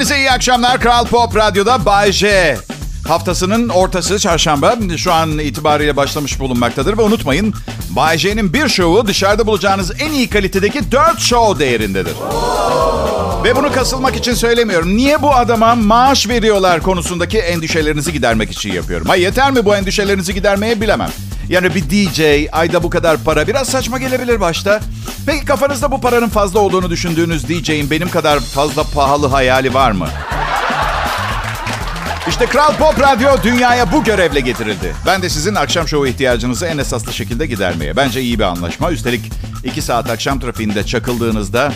Hepinize iyi akşamlar. Kral Pop Radyo'da Bay J. Haftasının ortası çarşamba. Şu an itibariyle başlamış bulunmaktadır. Ve unutmayın Bay J'nin bir şovu dışarıda bulacağınız en iyi kalitedeki 4 show değerindedir. Ve bunu kasılmak için söylemiyorum. Niye bu adama maaş veriyorlar konusundaki endişelerinizi gidermek için yapıyorum. Ha yeter mi bu endişelerinizi gidermeye bilemem. Yani bir DJ ayda bu kadar para biraz saçma gelebilir başta. Peki kafanızda bu paranın fazla olduğunu düşündüğünüz DJ'in benim kadar fazla pahalı hayali var mı? İşte Kral Pop Radyo dünyaya bu görevle getirildi. Ben de sizin akşam şovu ihtiyacınızı en esaslı şekilde gidermeye. Bence iyi bir anlaşma. Üstelik iki saat akşam trafiğinde çakıldığınızda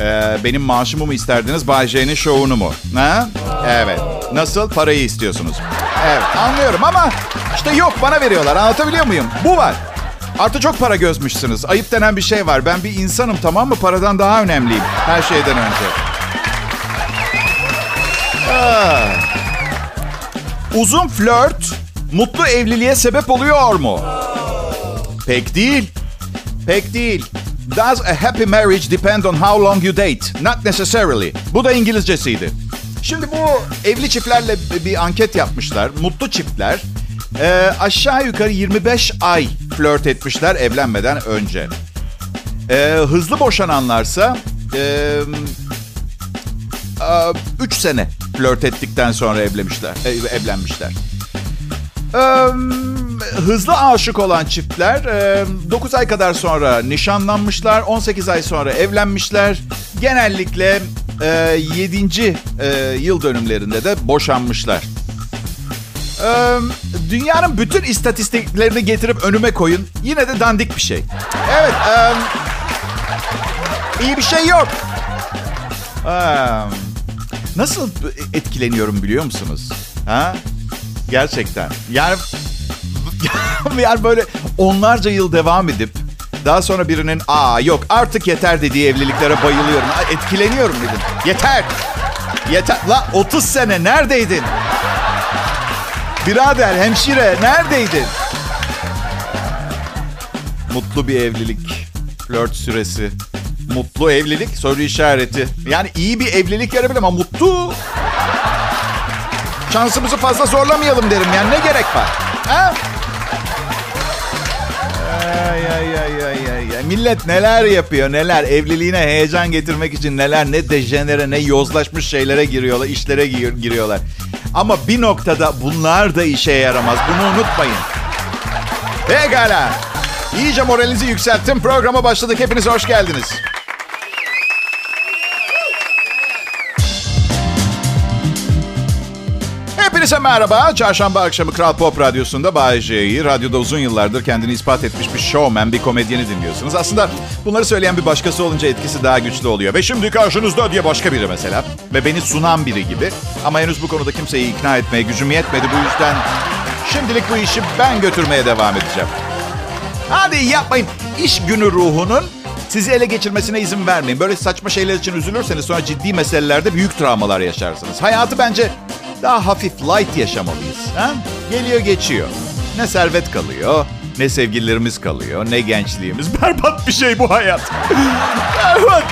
e, benim maaşımı mı isterdiniz, Bay J'nin şovunu mu? Ha? Evet. Nasıl? Parayı istiyorsunuz. Evet anlıyorum ama işte yok bana veriyorlar. Anlatabiliyor muyum? Bu var. Artı çok para gözmüşsünüz. Ayıp denen bir şey var. Ben bir insanım tamam mı? Paradan daha önemliyim. Her şeyden önce. Ah. Uzun flört mutlu evliliğe sebep oluyor mu? Pek değil. Pek değil. Does a happy marriage depend on how long you date? Not necessarily. Bu da İngilizcesiydi. Şimdi bu evli çiftlerle bir anket yapmışlar. Mutlu çiftler e, aşağı yukarı 25 ay flört etmişler evlenmeden önce. E, hızlı boşananlarsa e, 3 sene flört ettikten sonra evlenmişler. E, evlenmişler. E, hızlı aşık olan çiftler e, 9 ay kadar sonra nişanlanmışlar. 18 ay sonra evlenmişler. Genellikle e, 7. E, yıl dönümlerinde de boşanmışlar. E, dünyanın bütün istatistiklerini getirip önüme koyun. Yine de dandik bir şey. Evet. E, iyi bir şey yok. E, nasıl etkileniyorum biliyor musunuz? Ha? Gerçekten. Yani yani böyle onlarca yıl devam edip daha sonra birinin aa yok artık yeter dediği evliliklere bayılıyorum. Etkileniyorum dedim. Yeter. Yeter. La 30 sene neredeydin? Birader, hemşire neredeydin? Mutlu bir evlilik. Flört süresi. Mutlu evlilik soru işareti. Yani iyi bir evlilik yarabilir ama mutlu. Şansımızı fazla zorlamayalım derim yani ne gerek var? Ha? Millet neler yapıyor neler. Evliliğine heyecan getirmek için neler ne dejenere ne yozlaşmış şeylere giriyorlar. işlere giriyorlar. Ama bir noktada bunlar da işe yaramaz. Bunu unutmayın. Pekala. İyice moralinizi yükselttim. Programa başladık. Hepiniz hoş geldiniz. Hepinize merhaba. Çarşamba akşamı Kral Pop Radyosu'nda Bay J'yi, radyoda uzun yıllardır kendini ispat etmiş bir showman, bir komedyeni dinliyorsunuz. Aslında bunları söyleyen bir başkası olunca etkisi daha güçlü oluyor. Ve şimdi karşınızda diye başka biri mesela. Ve beni sunan biri gibi. Ama henüz bu konuda kimseyi ikna etmeye gücüm yetmedi. Bu yüzden şimdilik bu işi ben götürmeye devam edeceğim. Hadi yapmayın. İş günü ruhunun sizi ele geçirmesine izin vermeyin. Böyle saçma şeyler için üzülürseniz sonra ciddi meselelerde büyük travmalar yaşarsınız. Hayatı bence daha hafif light yaşamalıyız. Ha? Geliyor geçiyor. Ne servet kalıyor, ne sevgililerimiz kalıyor, ne gençliğimiz. Berbat bir şey bu hayat. Berbat.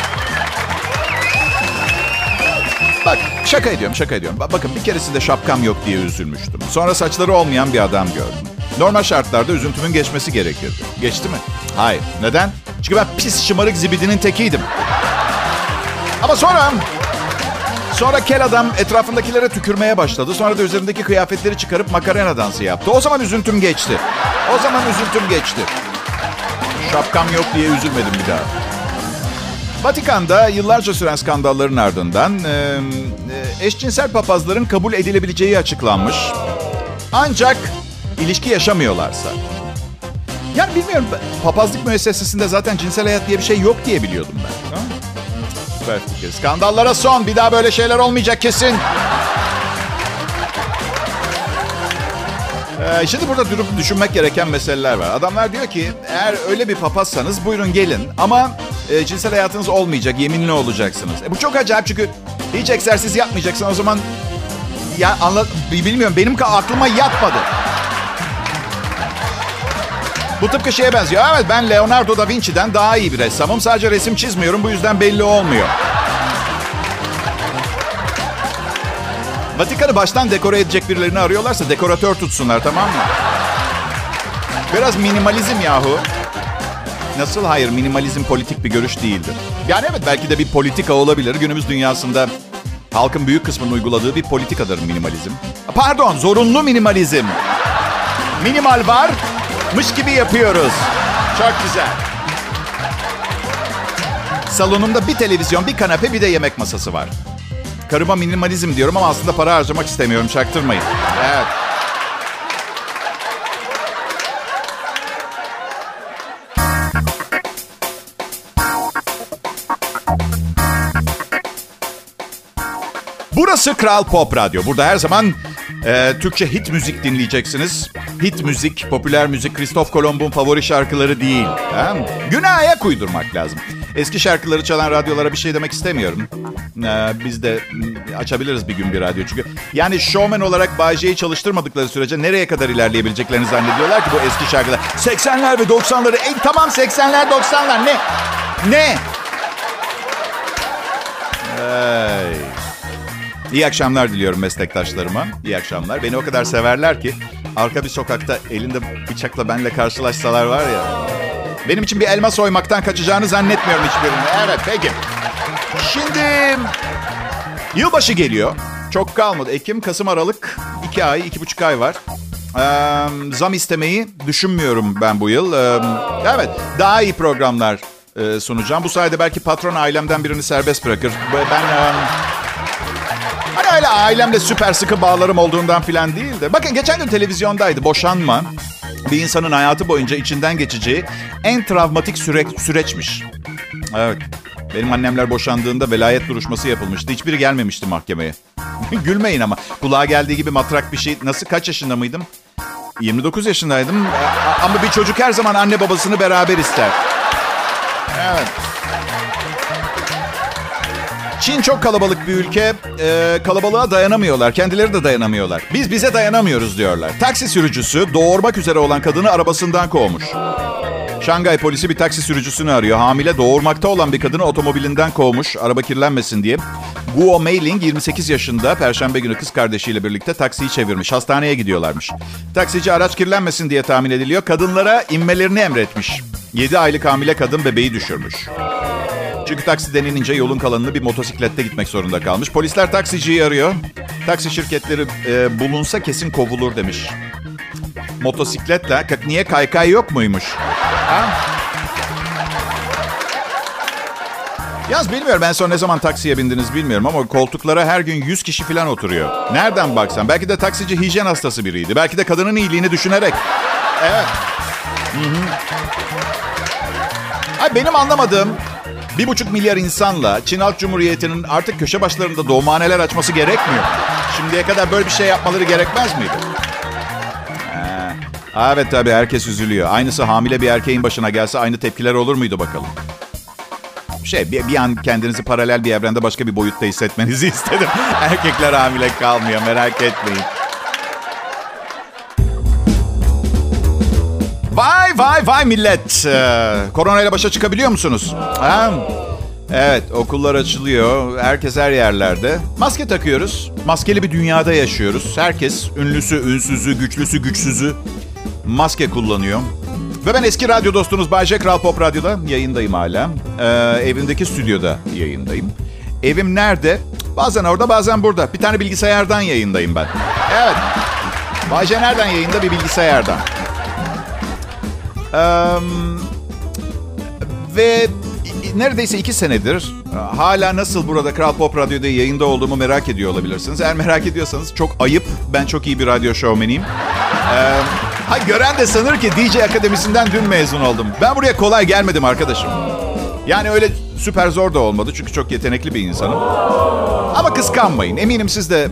Şaka ediyorum şaka ediyorum. Bakın bir keresinde şapkam yok diye üzülmüştüm. Sonra saçları olmayan bir adam gördüm. Normal şartlarda üzüntümün geçmesi gerekirdi. Geçti mi? Hayır. Neden? Çünkü ben pis şımarık zibidinin tekiydim. Ama sonra Sonra kel adam etrafındakilere tükürmeye başladı. Sonra da üzerindeki kıyafetleri çıkarıp makarena dansı yaptı. O zaman üzüntüm geçti. O zaman üzüntüm geçti. Şapkam yok diye üzülmedim bir daha. Vatikan'da yıllarca süren skandalların ardından e, eşcinsel papazların kabul edilebileceği açıklanmış. Ancak ilişki yaşamıyorlarsa. Yani bilmiyorum papazlık müessesesinde zaten cinsel hayat diye bir şey yok diye biliyordum ben. Süper fikir. Skandallara son. Bir daha böyle şeyler olmayacak kesin. Ee, şimdi burada durup düşünmek gereken meseleler var. Adamlar diyor ki eğer öyle bir papazsanız buyurun gelin. Ama e, cinsel hayatınız olmayacak, yeminli olacaksınız. E, bu çok acayip çünkü hiç egzersiz yapmayacaksın. O zaman ya anla, bilmiyorum benim aklıma yatmadı. Bu tıpkı şeye benziyor. Evet ben Leonardo da Vinci'den daha iyi bir ressamım. Sadece resim çizmiyorum bu yüzden belli olmuyor. Vatikan'ı baştan dekore edecek birilerini arıyorlarsa dekoratör tutsunlar tamam mı? Biraz minimalizm yahu. Nasıl hayır minimalizm politik bir görüş değildir. Yani evet belki de bir politika olabilir. Günümüz dünyasında halkın büyük kısmının uyguladığı bir politikadır minimalizm. Pardon zorunlu minimalizm. Minimal var, mış gibi yapıyoruz. Çok güzel. Salonumda bir televizyon, bir kanepe, bir de yemek masası var. Karıma minimalizm diyorum ama aslında para harcamak istemiyorum. Çaktırmayın. Evet. Burası Kral Pop Radyo. Burada her zaman e, Türkçe hit müzik dinleyeceksiniz. Hit müzik, popüler müzik, Christoph Kolomb'un favori şarkıları değil. Mı? Güne ayak uydurmak lazım. Eski şarkıları çalan radyolara bir şey demek istemiyorum. Ee, biz de açabiliriz bir gün bir radyo çünkü. Yani showman olarak Bay J'yi çalıştırmadıkları sürece nereye kadar ilerleyebileceklerini zannediyorlar ki bu eski şarkılar. 80'ler ve 90'ları. E, tamam 80'ler 90'lar ne? Ne? Hey. İyi akşamlar diliyorum meslektaşlarıma. İyi akşamlar. Beni o kadar severler ki arka bir sokakta elinde bıçakla benle karşılaşsalar var ya. Benim için bir elma soymaktan kaçacağını zannetmiyorum hiçbirini. Evet peki. Şimdi yılbaşı geliyor. Çok kalmadı. Ekim, Kasım, Aralık. iki ay, iki buçuk ay var. Ee, zam istemeyi düşünmüyorum ben bu yıl. Ee, evet daha iyi programlar e, sunacağım. Bu sayede belki patron ailemden birini serbest bırakır. Ben... E, Hani öyle ailemle süper sıkı bağlarım olduğundan filan değil de. Bakın geçen gün televizyondaydı. Boşanma bir insanın hayatı boyunca içinden geçeceği en travmatik süreç, süreçmiş. Evet. Benim annemler boşandığında velayet duruşması yapılmıştı. Hiçbiri gelmemişti mahkemeye. Gülmeyin ama. Kulağa geldiği gibi matrak bir şey. Nasıl kaç yaşında mıydım? 29 yaşındaydım. Ama bir çocuk her zaman anne babasını beraber ister. Evet. Çin çok kalabalık bir ülke. Ee, kalabalığa dayanamıyorlar. Kendileri de dayanamıyorlar. Biz bize dayanamıyoruz diyorlar. Taksi sürücüsü doğurmak üzere olan kadını arabasından kovmuş. Şangay polisi bir taksi sürücüsünü arıyor. Hamile doğurmakta olan bir kadını otomobilinden kovmuş. Araba kirlenmesin diye. Guo Meiling 28 yaşında Perşembe günü kız kardeşiyle birlikte taksiyi çevirmiş. Hastaneye gidiyorlarmış. Taksici araç kirlenmesin diye tahmin ediliyor. Kadınlara inmelerini emretmiş. 7 aylık hamile kadın bebeği düşürmüş. Çünkü taksi denilince yolun kalanını bir motosiklette gitmek zorunda kalmış. Polisler taksiciyi arıyor. Taksi şirketleri e, bulunsa kesin kovulur demiş. Motosikletle niye kaykay yok muymuş? Ha? Yaz bilmiyorum ben son ne zaman taksiye bindiniz bilmiyorum ama koltuklara her gün 100 kişi falan oturuyor. Nereden baksan belki de taksici hijyen hastası biriydi. Belki de kadının iyiliğini düşünerek. Evet. Hı hı. Ay benim anlamadığım bir buçuk milyar insanla Çin Halk Cumhuriyeti'nin artık köşe başlarında doğumhaneler açması gerekmiyor. Şimdiye kadar böyle bir şey yapmaları gerekmez miydi? Ee, evet tabii herkes üzülüyor. Aynısı hamile bir erkeğin başına gelse aynı tepkiler olur muydu bakalım? Şey bir, bir an kendinizi paralel bir evrende başka bir boyutta hissetmenizi istedim. Erkekler hamile kalmıyor merak etmeyin. Vay vay millet. Ee, koronayla başa çıkabiliyor musunuz? Ha? Evet okullar açılıyor. Herkes her yerlerde. Maske takıyoruz. Maskeli bir dünyada yaşıyoruz. Herkes ünlüsü, ünsüzü, güçlüsü, güçsüzü maske kullanıyor. Ve ben eski radyo dostunuz Bayce Kral Pop Radyo'da yayındayım hala. Ee, evimdeki stüdyoda yayındayım. Evim nerede? Bazen orada bazen burada. Bir tane bilgisayardan yayındayım ben. Evet. Bayce nereden yayında? Bir bilgisayardan. Ve neredeyse iki senedir hala nasıl burada Kral Pop Radyo'da yayında olduğumu merak ediyor olabilirsiniz. Eğer merak ediyorsanız çok ayıp. Ben çok iyi bir radyo şovmeniyim. Ha gören de sanır ki DJ Akademisi'nden dün mezun oldum. Ben buraya kolay gelmedim arkadaşım. Yani öyle süper zor da olmadı çünkü çok yetenekli bir insanım. Ama kıskanmayın. Eminim siz de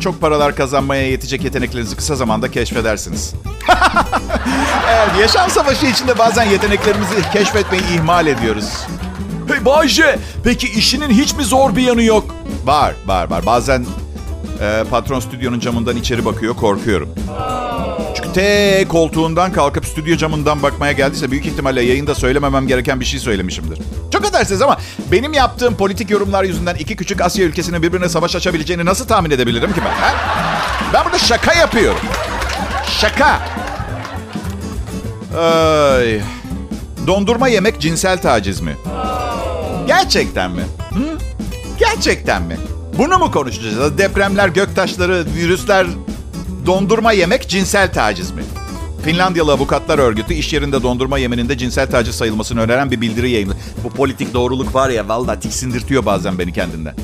çok paralar kazanmaya yetecek yeteneklerinizi kısa zamanda keşfedersiniz. evet, yaşam savaşı içinde bazen yeteneklerimizi keşfetmeyi ihmal ediyoruz. Hey Bayce, peki işinin hiç mi zor bir yanı yok? Var, var, var. Bazen e, patron stüdyonun camından içeri bakıyor, korkuyorum. Çünkü T koltuğundan kalkıp stüdyo camından bakmaya geldiyse büyük ihtimalle yayında söylememem gereken bir şey söylemişimdir. Çok edersiniz ama benim yaptığım politik yorumlar yüzünden iki küçük Asya ülkesinin birbirine savaş açabileceğini nasıl tahmin edebilirim ki ben? Ha? Ben burada şaka yapıyorum. Şaka. Ay. Dondurma yemek cinsel taciz mi? Gerçekten mi? Hı? Gerçekten mi? Bunu mu konuşacağız? Depremler, göktaşları, virüsler, dondurma yemek cinsel taciz mi? Finlandiyalı Avukatlar Örgütü iş yerinde dondurma yemeninde cinsel taciz sayılmasını öneren bir bildiri yayınladı. Bu politik doğruluk var ya valla tiksindirtiyor bazen beni kendinden.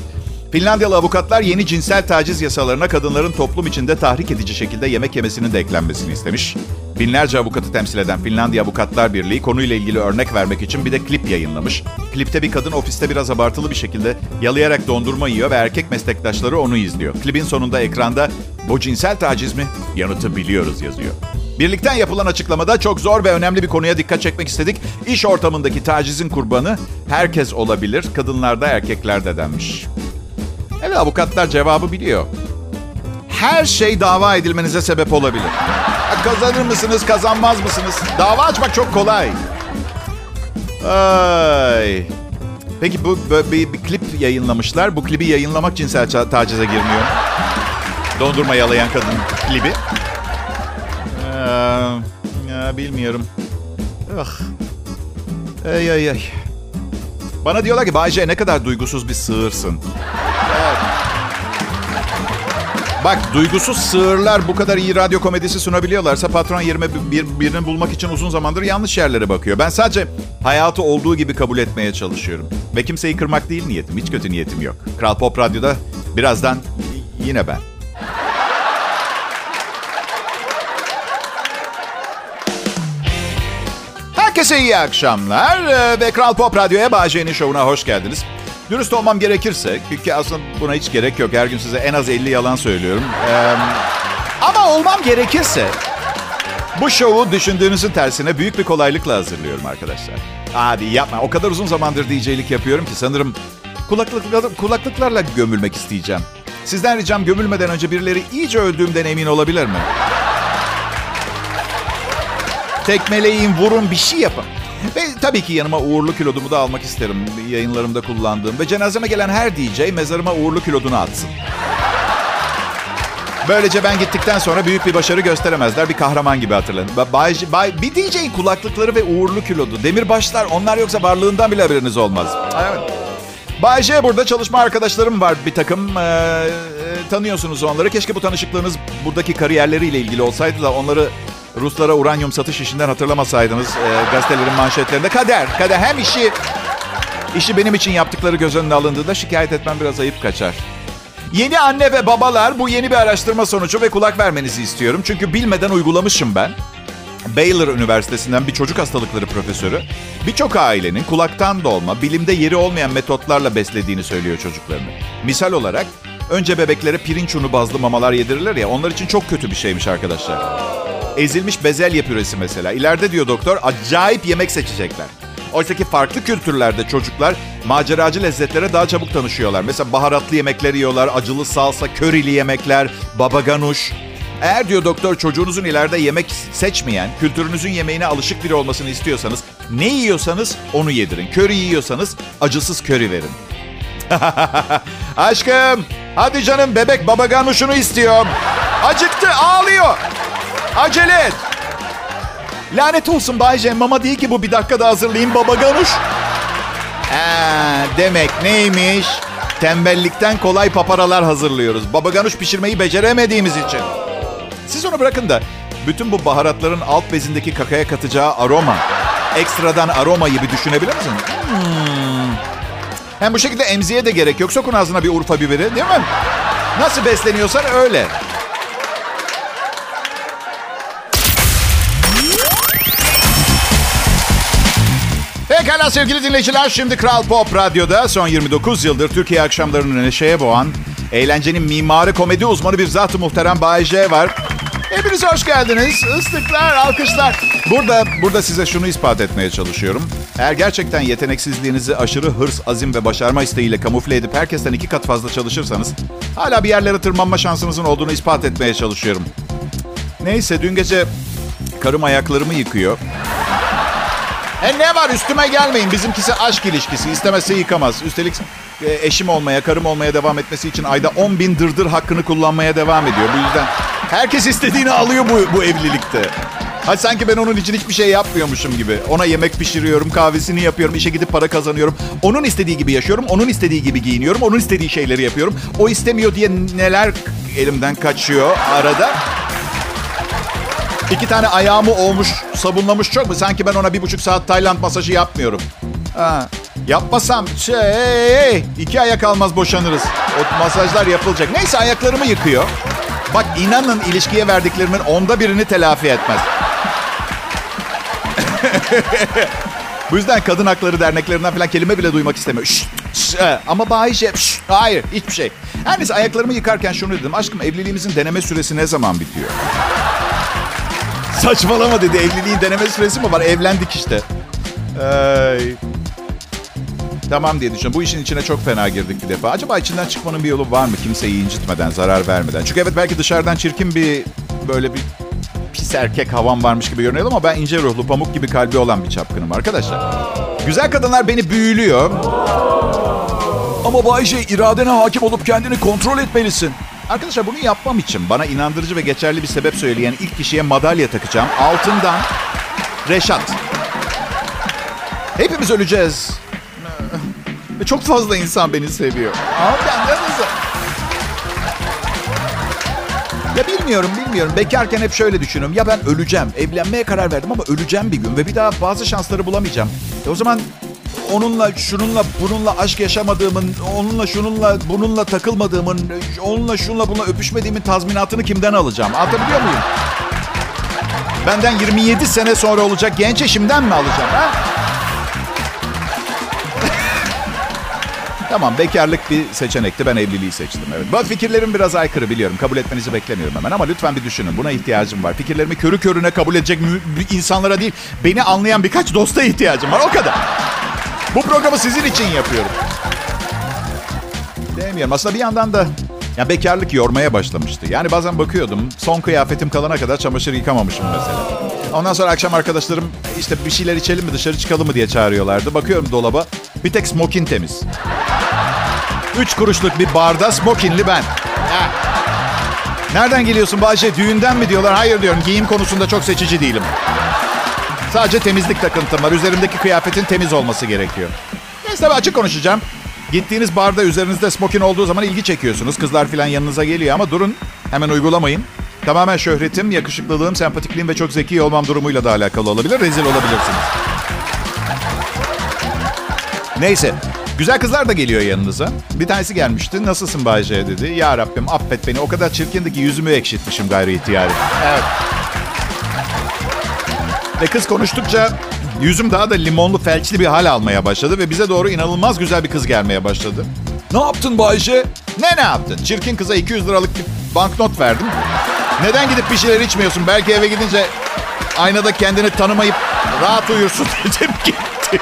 Finlandiyalı avukatlar yeni cinsel taciz yasalarına kadınların toplum içinde tahrik edici şekilde yemek yemesinin de eklenmesini istemiş. Binlerce avukatı temsil eden Finlandiya Avukatlar Birliği konuyla ilgili örnek vermek için bir de klip yayınlamış. Klipte bir kadın ofiste biraz abartılı bir şekilde yalayarak dondurma yiyor ve erkek meslektaşları onu izliyor. Klibin sonunda ekranda bu cinsel taciz mi? Yanıtı biliyoruz yazıyor. Birlikten yapılan açıklamada çok zor ve önemli bir konuya dikkat çekmek istedik. İş ortamındaki tacizin kurbanı herkes olabilir, kadınlarda erkeklerde denmiş. Evet avukatlar cevabı biliyor. Her şey dava edilmenize sebep olabilir. Kazanır mısınız, kazanmaz mısınız? Dava açmak çok kolay. Ay. Peki bu böyle bir, bir klip yayınlamışlar. Bu klibi yayınlamak cinsel tacize girmiyor. Dondurma yalayan kadın klibi. Ee, ya bilmiyorum. Ah. Ay ay ay. Bana diyorlar ki Bayce ne kadar duygusuz bir sığırsın. Bak duygusuz sığırlar bu kadar iyi radyo komedisi sunabiliyorlarsa patron yerime bir, birini bulmak için uzun zamandır yanlış yerlere bakıyor. Ben sadece hayatı olduğu gibi kabul etmeye çalışıyorum. Ve kimseyi kırmak değil niyetim. Hiç kötü niyetim yok. Kral Pop Radyo'da birazdan yine ben. Herkese iyi akşamlar ee, ve Kral Pop Radyo'ya Bağcay'ın şovuna hoş geldiniz. Dürüst olmam gerekirse, çünkü aslında buna hiç gerek yok. Her gün size en az 50 yalan söylüyorum. Ee, ama olmam gerekirse, bu şovu düşündüğünüzün tersine büyük bir kolaylıkla hazırlıyorum arkadaşlar. Abi yapma, o kadar uzun zamandır DJ'lik yapıyorum ki sanırım kulaklıklar, kulaklıklarla gömülmek isteyeceğim. Sizden ricam gömülmeden önce birileri iyice öldüğümden emin olabilir mi? Tekmeleyin, vurun, bir şey yapın. Ve tabii ki yanıma uğurlu kilodumu da almak isterim. Yayınlarımda kullandığım. Ve cenazeme gelen her DJ mezarıma uğurlu kilodunu atsın. Böylece ben gittikten sonra büyük bir başarı gösteremezler. Bir kahraman gibi hatırlanın. Bay, bay, bir DJ'in kulaklıkları ve uğurlu kilodu. Demirbaşlar onlar yoksa varlığından bile haberiniz olmaz. Evet. Bay J burada çalışma arkadaşlarım var bir takım. Ee, tanıyorsunuz onları. Keşke bu tanışıklığınız buradaki kariyerleriyle ilgili olsaydı da onları Ruslara uranyum satış işinden hatırlamasaydınız e, gazetelerin manşetlerinde. Kader, kader hem işi işi benim için yaptıkları göz önüne alındığında şikayet etmem biraz ayıp kaçar. Yeni anne ve babalar bu yeni bir araştırma sonucu ve kulak vermenizi istiyorum. Çünkü bilmeden uygulamışım ben. Baylor Üniversitesi'nden bir çocuk hastalıkları profesörü birçok ailenin kulaktan dolma, bilimde yeri olmayan metotlarla beslediğini söylüyor çocuklarını. Misal olarak önce bebeklere pirinç unu bazlı mamalar yedirirler ya onlar için çok kötü bir şeymiş arkadaşlar. Ezilmiş bezelye püresi mesela. İleride diyor doktor acayip yemek seçecekler. Oysa ki farklı kültürlerde çocuklar maceracı lezzetlere daha çabuk tanışıyorlar. Mesela baharatlı yemekler yiyorlar, acılı salsa, körili yemekler, baba ganuş. Eğer diyor doktor çocuğunuzun ileride yemek seçmeyen, kültürünüzün yemeğine alışık biri olmasını istiyorsanız ne yiyorsanız onu yedirin. Köri yiyorsanız acısız köri verin. Aşkım, hadi canım bebek baba ganuşunu istiyorum. Acıktı, ağlıyor. Acele et. Lanet olsun Bay J. Mama değil ki bu bir dakikada hazırlayayım baba ganuş. Ee, demek neymiş? Tembellikten kolay paparalar hazırlıyoruz. Baba ganuş pişirmeyi beceremediğimiz için. Siz onu bırakın da bütün bu baharatların alt bezindeki kakaya katacağı aroma, ekstradan aromayı bir düşünebilir misin? Hmm. Hem bu şekilde emziye de gerek yok. Sokun ağzına bir Urfa biberi değil mi? Nasıl besleniyorsan öyle. Pekala sevgili dinleyiciler. Şimdi Kral Pop Radyo'da son 29 yıldır Türkiye akşamlarını neşeye boğan, eğlencenin mimarı komedi uzmanı bir zat-ı muhterem Bay J var. Hepiniz hoş geldiniz. Islıklar, alkışlar. Burada burada size şunu ispat etmeye çalışıyorum. Eğer gerçekten yeteneksizliğinizi aşırı hırs, azim ve başarma isteğiyle kamufle edip herkesten iki kat fazla çalışırsanız hala bir yerlere tırmanma şansınızın olduğunu ispat etmeye çalışıyorum. Neyse dün gece karım ayaklarımı yıkıyor. E ne var üstüme gelmeyin. Bizimkisi aşk ilişkisi. İstemezse yıkamaz. Üstelik e, eşim olmaya, karım olmaya devam etmesi için ayda 10 bin dırdır hakkını kullanmaya devam ediyor. Bu yüzden herkes istediğini alıyor bu, bu evlilikte. Hadi sanki ben onun için hiçbir şey yapmıyormuşum gibi. Ona yemek pişiriyorum, kahvesini yapıyorum, işe gidip para kazanıyorum. Onun istediği gibi yaşıyorum, onun istediği gibi giyiniyorum, onun istediği şeyleri yapıyorum. O istemiyor diye neler elimden kaçıyor arada. İki tane ayağımı olmuş, sabunlamış çok mu? Sanki ben ona bir buçuk saat Tayland masajı yapmıyorum. Ha, yapmasam şey, iki ayak almaz boşanırız. O masajlar yapılacak. Neyse ayaklarımı yıkıyor. Bak inanın ilişkiye verdiklerimin onda birini telafi etmez. Bu yüzden kadın hakları derneklerinden falan kelime bile duymak istemiyor. Şşt, şşt, ama Bayşe, şşt, hayır hiçbir şey. Her neyse ayaklarımı yıkarken şunu dedim. Aşkım evliliğimizin deneme süresi ne zaman bitiyor? Saçmalama dedi. Evliliğin deneme süresi mi var? Evlendik işte. Ay. Tamam diye düşünüyorum. Bu işin içine çok fena girdik bir defa. Acaba içinden çıkmanın bir yolu var mı? Kimseyi incitmeden, zarar vermeden. Çünkü evet belki dışarıdan çirkin bir böyle bir pis erkek havam varmış gibi görünüyor ama ben ince ruhlu, pamuk gibi kalbi olan bir çapkınım arkadaşlar. Güzel kadınlar beni büyülüyor. Ama Bayce iradene hakim olup kendini kontrol etmelisin. Arkadaşlar bunu yapmam için bana inandırıcı ve geçerli bir sebep söyleyen ilk kişiye madalya takacağım. Altından Reşat. Hepimiz öleceğiz. Ve çok fazla insan beni seviyor. Nasıl? Ya bilmiyorum bilmiyorum. Bekarken hep şöyle düşünüyorum. Ya ben öleceğim. Evlenmeye karar verdim ama öleceğim bir gün. Ve bir daha bazı şansları bulamayacağım. E o zaman onunla şununla bununla aşk yaşamadığımın, onunla şununla bununla takılmadığımın, onunla şununla bununla öpüşmediğimin tazminatını kimden alacağım? Anlatabiliyor muyum? Benden 27 sene sonra olacak genç eşimden mi alacağım? Ha? Tamam bekarlık bir seçenekti. Ben evliliği seçtim. Evet. Bu fikirlerim biraz aykırı biliyorum. Kabul etmenizi beklemiyorum hemen ama lütfen bir düşünün. Buna ihtiyacım var. Fikirlerimi körü körüne kabul edecek insanlara değil, beni anlayan birkaç dosta ihtiyacım var. O kadar. Bu programı sizin için yapıyorum. Demiyorum. Aslında bir yandan da ya bekarlık yormaya başlamıştı. Yani bazen bakıyordum son kıyafetim kalana kadar çamaşır yıkamamışım mesela. Ondan sonra akşam arkadaşlarım işte bir şeyler içelim mi dışarı çıkalım mı diye çağırıyorlardı. Bakıyorum dolaba bir tek smokin temiz. Üç kuruşluk bir barda smokinli ben. Heh. Nereden geliyorsun Bahçe? Düğünden mi diyorlar? Hayır diyorum. Giyim konusunda çok seçici değilim. Sadece temizlik takıntım var. Üzerimdeki kıyafetin temiz olması gerekiyor. Neyse açık konuşacağım. Gittiğiniz barda üzerinizde smokin olduğu zaman ilgi çekiyorsunuz. Kızlar falan yanınıza geliyor ama durun. Hemen uygulamayın. Tamamen şöhretim, yakışıklılığım, sempatikliğim ve çok zeki olmam durumuyla da alakalı olabilir. Rezil olabilirsiniz. Neyse. Güzel kızlar da geliyor yanınıza. Bir tanesi gelmişti. Nasılsın Bayce dedi. Ya Rabbim affet beni. O kadar çirkindi ki yüzümü ekşitmişim gayri ihtiyari. Evet. Ve kız konuştukça yüzüm daha da limonlu felçli bir hal almaya başladı. Ve bize doğru inanılmaz güzel bir kız gelmeye başladı. Ne yaptın Bayce? Ne ne yaptın? Çirkin kıza 200 liralık bir banknot verdim. Neden gidip bir şeyler içmiyorsun? Belki eve gidince aynada kendini tanımayıp rahat uyursun dedim gitti.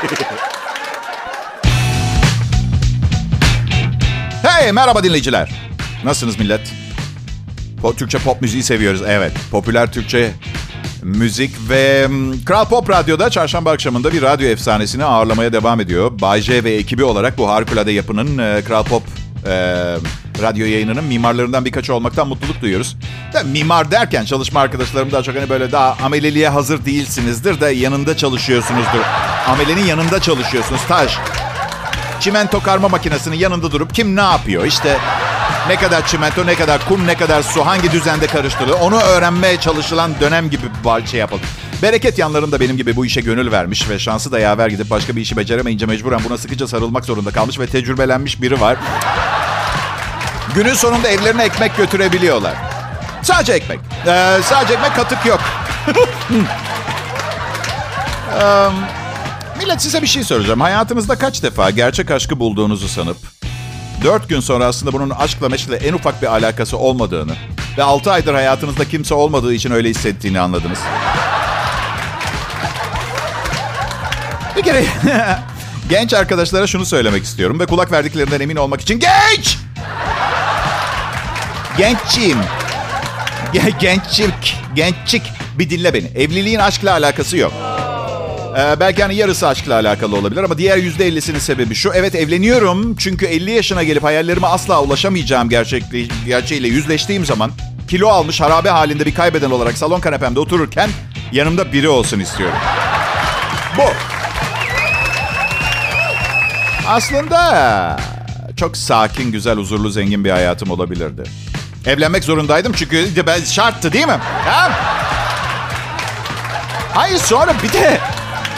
Hey merhaba dinleyiciler. Nasılsınız millet? Türkçe pop müziği seviyoruz. Evet. Popüler Türkçe müzik ve Kral Pop Radyo'da çarşamba akşamında bir radyo efsanesini ağırlamaya devam ediyor. Bay J ve ekibi olarak bu harikulade yapının e, Kral Pop e, radyo yayınının mimarlarından birkaçı olmaktan mutluluk duyuyoruz. Da, mimar derken çalışma arkadaşlarım daha çok hani böyle daha ameleliğe hazır değilsinizdir de yanında çalışıyorsunuzdur. Amelenin yanında çalışıyorsunuz. Taş, çimento karma makinesinin yanında durup kim ne yapıyor? İşte ne kadar çimento, ne kadar kum, ne kadar su, hangi düzende karıştırılıyor onu öğrenmeye çalışılan dönem gibi bir şey yapıldı. Bereket yanlarında benim gibi bu işe gönül vermiş ve şansı da yaver gidip başka bir işi beceremeyince mecburen buna sıkıca sarılmak zorunda kalmış ve tecrübelenmiş biri var. Günün sonunda evlerine ekmek götürebiliyorlar. Sadece ekmek. Ee, sadece ekmek katık yok. um, millet size bir şey soracağım. Hayatınızda kaç defa gerçek aşkı bulduğunuzu sanıp Dört gün sonra aslında bunun aşkla meşkle en ufak bir alakası olmadığını ve altı aydır hayatınızda kimse olmadığı için öyle hissettiğini anladınız. Bir kere genç arkadaşlara şunu söylemek istiyorum ve kulak verdiklerinden emin olmak için genç! Genççiyim. genççik, genççik. Bir dinle beni. Evliliğin aşkla alakası yok. Ee, belki hani yarısı aşkla alakalı olabilir ama diğer yüzde ellisinin sebebi şu. Evet evleniyorum çünkü 50 yaşına gelip hayallerime asla ulaşamayacağım gerçekli, gerçeğiyle yüzleştiğim zaman kilo almış harabe halinde bir kaybeden olarak salon kanepemde otururken yanımda biri olsun istiyorum. Bu. Aslında çok sakin, güzel, huzurlu, zengin bir hayatım olabilirdi. Evlenmek zorundaydım çünkü ben şarttı değil mi? Ha? Hayır sonra bir de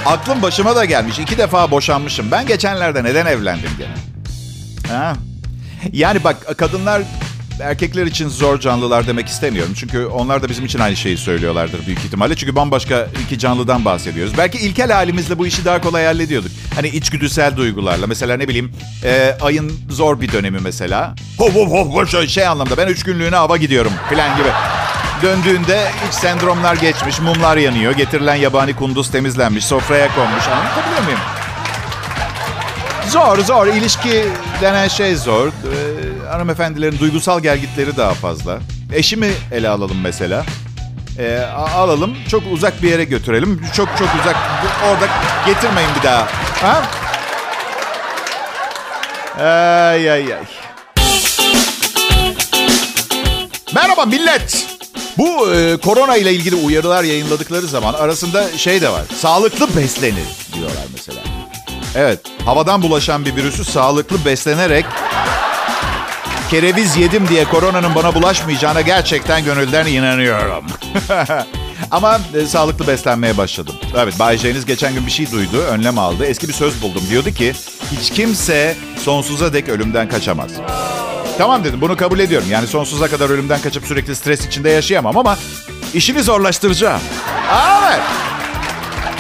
aklım başıma da gelmiş. İki defa boşanmışım. Ben geçenlerde neden evlendim gene? Ha? Yani bak kadınlar erkekler için zor canlılar demek istemiyorum. Çünkü onlar da bizim için aynı şeyi söylüyorlardır büyük ihtimalle. Çünkü bambaşka iki canlıdan bahsediyoruz. Belki ilkel halimizle bu işi daha kolay hallediyorduk. Hani içgüdüsel duygularla. Mesela ne bileyim e, ayın zor bir dönemi mesela. Hop hop hop şey, anlamda ben üç günlüğüne hava gidiyorum falan gibi. Döndüğünde iç sendromlar geçmiş, mumlar yanıyor, getirilen yabani kunduz temizlenmiş, sofraya konmuş. Anlatabiliyor muyum? Zor zor. İlişki denen şey zor. Ee, hanımefendilerin duygusal gelgitleri daha fazla. Eşimi ele alalım mesela. Ee, alalım. Çok uzak bir yere götürelim. Çok çok uzak. Orada getirmeyin bir daha. Ha? Ay ay ay. Merhaba millet. Bu e, korona ile ilgili uyarılar yayınladıkları zaman arasında şey de var. Sağlıklı beslenir diyorlar mesela. Evet, havadan bulaşan bir virüsü sağlıklı beslenerek kereviz yedim diye koronanın bana bulaşmayacağına gerçekten gönülden inanıyorum. Ama e, sağlıklı beslenmeye başladım. Evet, Bay J'niz geçen gün bir şey duydu, önlem aldı. Eski bir söz buldum. Diyordu ki, hiç kimse sonsuza dek ölümden kaçamaz. Tamam dedim, bunu kabul ediyorum. Yani sonsuza kadar ölümden kaçıp sürekli stres içinde yaşayamam ama işini zorlaştıracağım. Evet.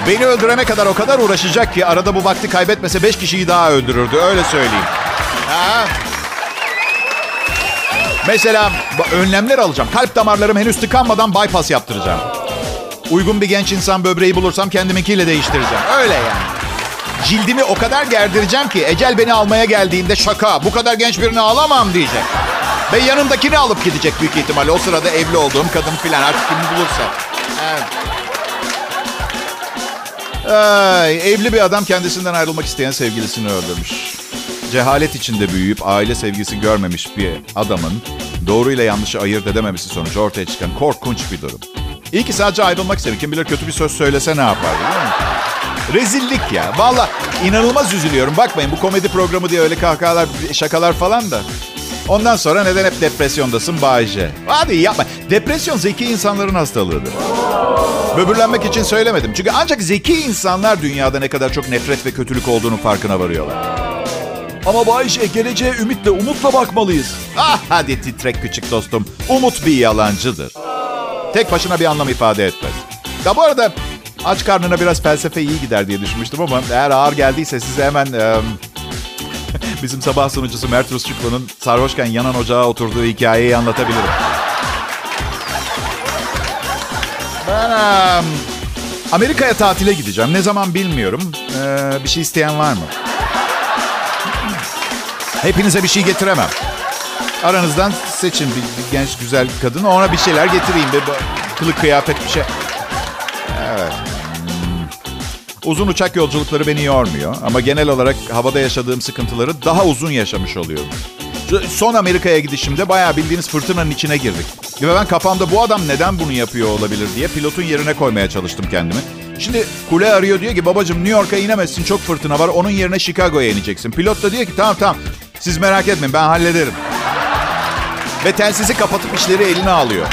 Beni öldürene kadar o kadar uğraşacak ki arada bu vakti kaybetmese beş kişiyi daha öldürürdü. Öyle söyleyeyim. Ha? Mesela önlemler alacağım. Kalp damarlarım henüz tıkanmadan bypass yaptıracağım. Uygun bir genç insan böbreği bulursam kendiminkiyle değiştireceğim. Öyle yani. Cildimi o kadar gerdireceğim ki ecel beni almaya geldiğinde şaka. Bu kadar genç birini alamam diyecek. Ve yanındakini alıp gidecek büyük ihtimalle. O sırada evli olduğum kadın filan artık kimi bulursa. Evet. Ay, evli bir adam kendisinden ayrılmak isteyen sevgilisini öldürmüş. Cehalet içinde büyüyüp aile sevgisi görmemiş bir adamın doğruyla yanlışı ayırt edememesi sonucu ortaya çıkan korkunç bir durum. İyi ki sadece ayrılmak istedi. Kim bilir kötü bir söz söylese ne yapardı değil mi? Rezillik ya. Valla inanılmaz üzülüyorum. Bakmayın bu komedi programı diye öyle kahkahalar, şakalar falan da. Ondan sonra neden hep depresyondasın Bayce? Hadi yapma. Depresyon zeki insanların hastalığıdır. Böbürlenmek için söylemedim. Çünkü ancak zeki insanlar dünyada ne kadar çok nefret ve kötülük olduğunu farkına varıyorlar. Ama Bayşe geleceğe ümitle, umutla bakmalıyız. Ah hadi titrek küçük dostum. Umut bir yalancıdır. Tek başına bir anlam ifade etmez. Ya bu arada aç karnına biraz felsefe iyi gider diye düşünmüştüm ama eğer ağır geldiyse size hemen... E, bizim sabah sunucusu Mert Rusçuklu'nun sarhoşken yanan ocağa oturduğu hikayeyi anlatabilirim. Ben um, Amerika'ya tatile gideceğim. Ne zaman bilmiyorum. Ee, bir şey isteyen var mı? Hepinize bir şey getiremem. Aranızdan seçin bir, bir genç güzel kadın. Ona bir şeyler getireyim. Bir kılık kıyafet bir şey. Evet. Uzun uçak yolculukları beni yormuyor. Ama genel olarak havada yaşadığım sıkıntıları daha uzun yaşamış oluyorum. Son Amerika'ya gidişimde bayağı bildiğiniz fırtınanın içine girdik. Ve ben kafamda bu adam neden bunu yapıyor olabilir diye pilotun yerine koymaya çalıştım kendimi. Şimdi kule arıyor diyor ki babacım New York'a inemezsin çok fırtına var. Onun yerine Chicago'ya ineceksin. Pilot da diyor ki tamam tamam siz merak etmeyin ben hallederim. Ve telsizi kapatıp işleri eline alıyor.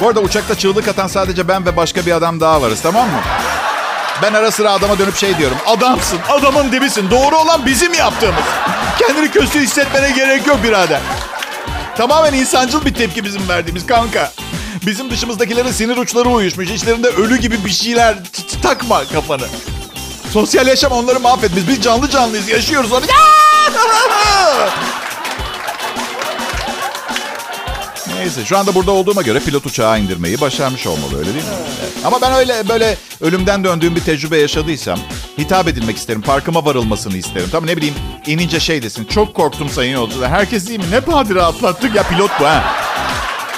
Bu arada uçakta çığlık atan sadece ben ve başka bir adam daha varız tamam mı? Ben ara sıra adama dönüp şey diyorum. Adamsın, adamın dibisin. Doğru olan bizim yaptığımız. Kendini kötü hissetmene gerek yok birader. Tamamen insancıl bir tepki bizim verdiğimiz kanka. Bizim dışımızdakilerin sinir uçları uyuşmuş. İçlerinde ölü gibi bir şeyler takma kafanı. Sosyal yaşam onları mahvetmiş. Biz canlı canlıyız. Yaşıyoruz onu. Neyse şu anda burada olduğuma göre pilot uçağı indirmeyi başarmış olmalı öyle değil mi? Evet. Ama ben öyle böyle ölümden döndüğüm bir tecrübe yaşadıysam hitap edilmek isterim. Parkıma varılmasını isterim. Tabii ne bileyim inince şey desin. Çok korktum sayın yolcular. Herkes iyi mi? Ne padire atlattık ya pilot bu ha.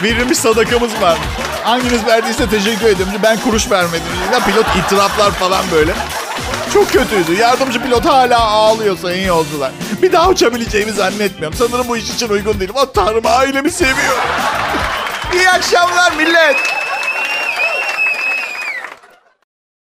verilmiş sadakamız var. Hanginiz verdiyse teşekkür ediyorum. Ben kuruş vermedim. Ya pilot itiraflar falan böyle. Çok kötüydü. Yardımcı pilot hala ağlıyor sayın yolcular. Bir daha uçabileceğimi zannetmiyorum. Sanırım bu iş için uygun değilim. Ah tanrım ailemi seviyorum. İyi akşamlar millet.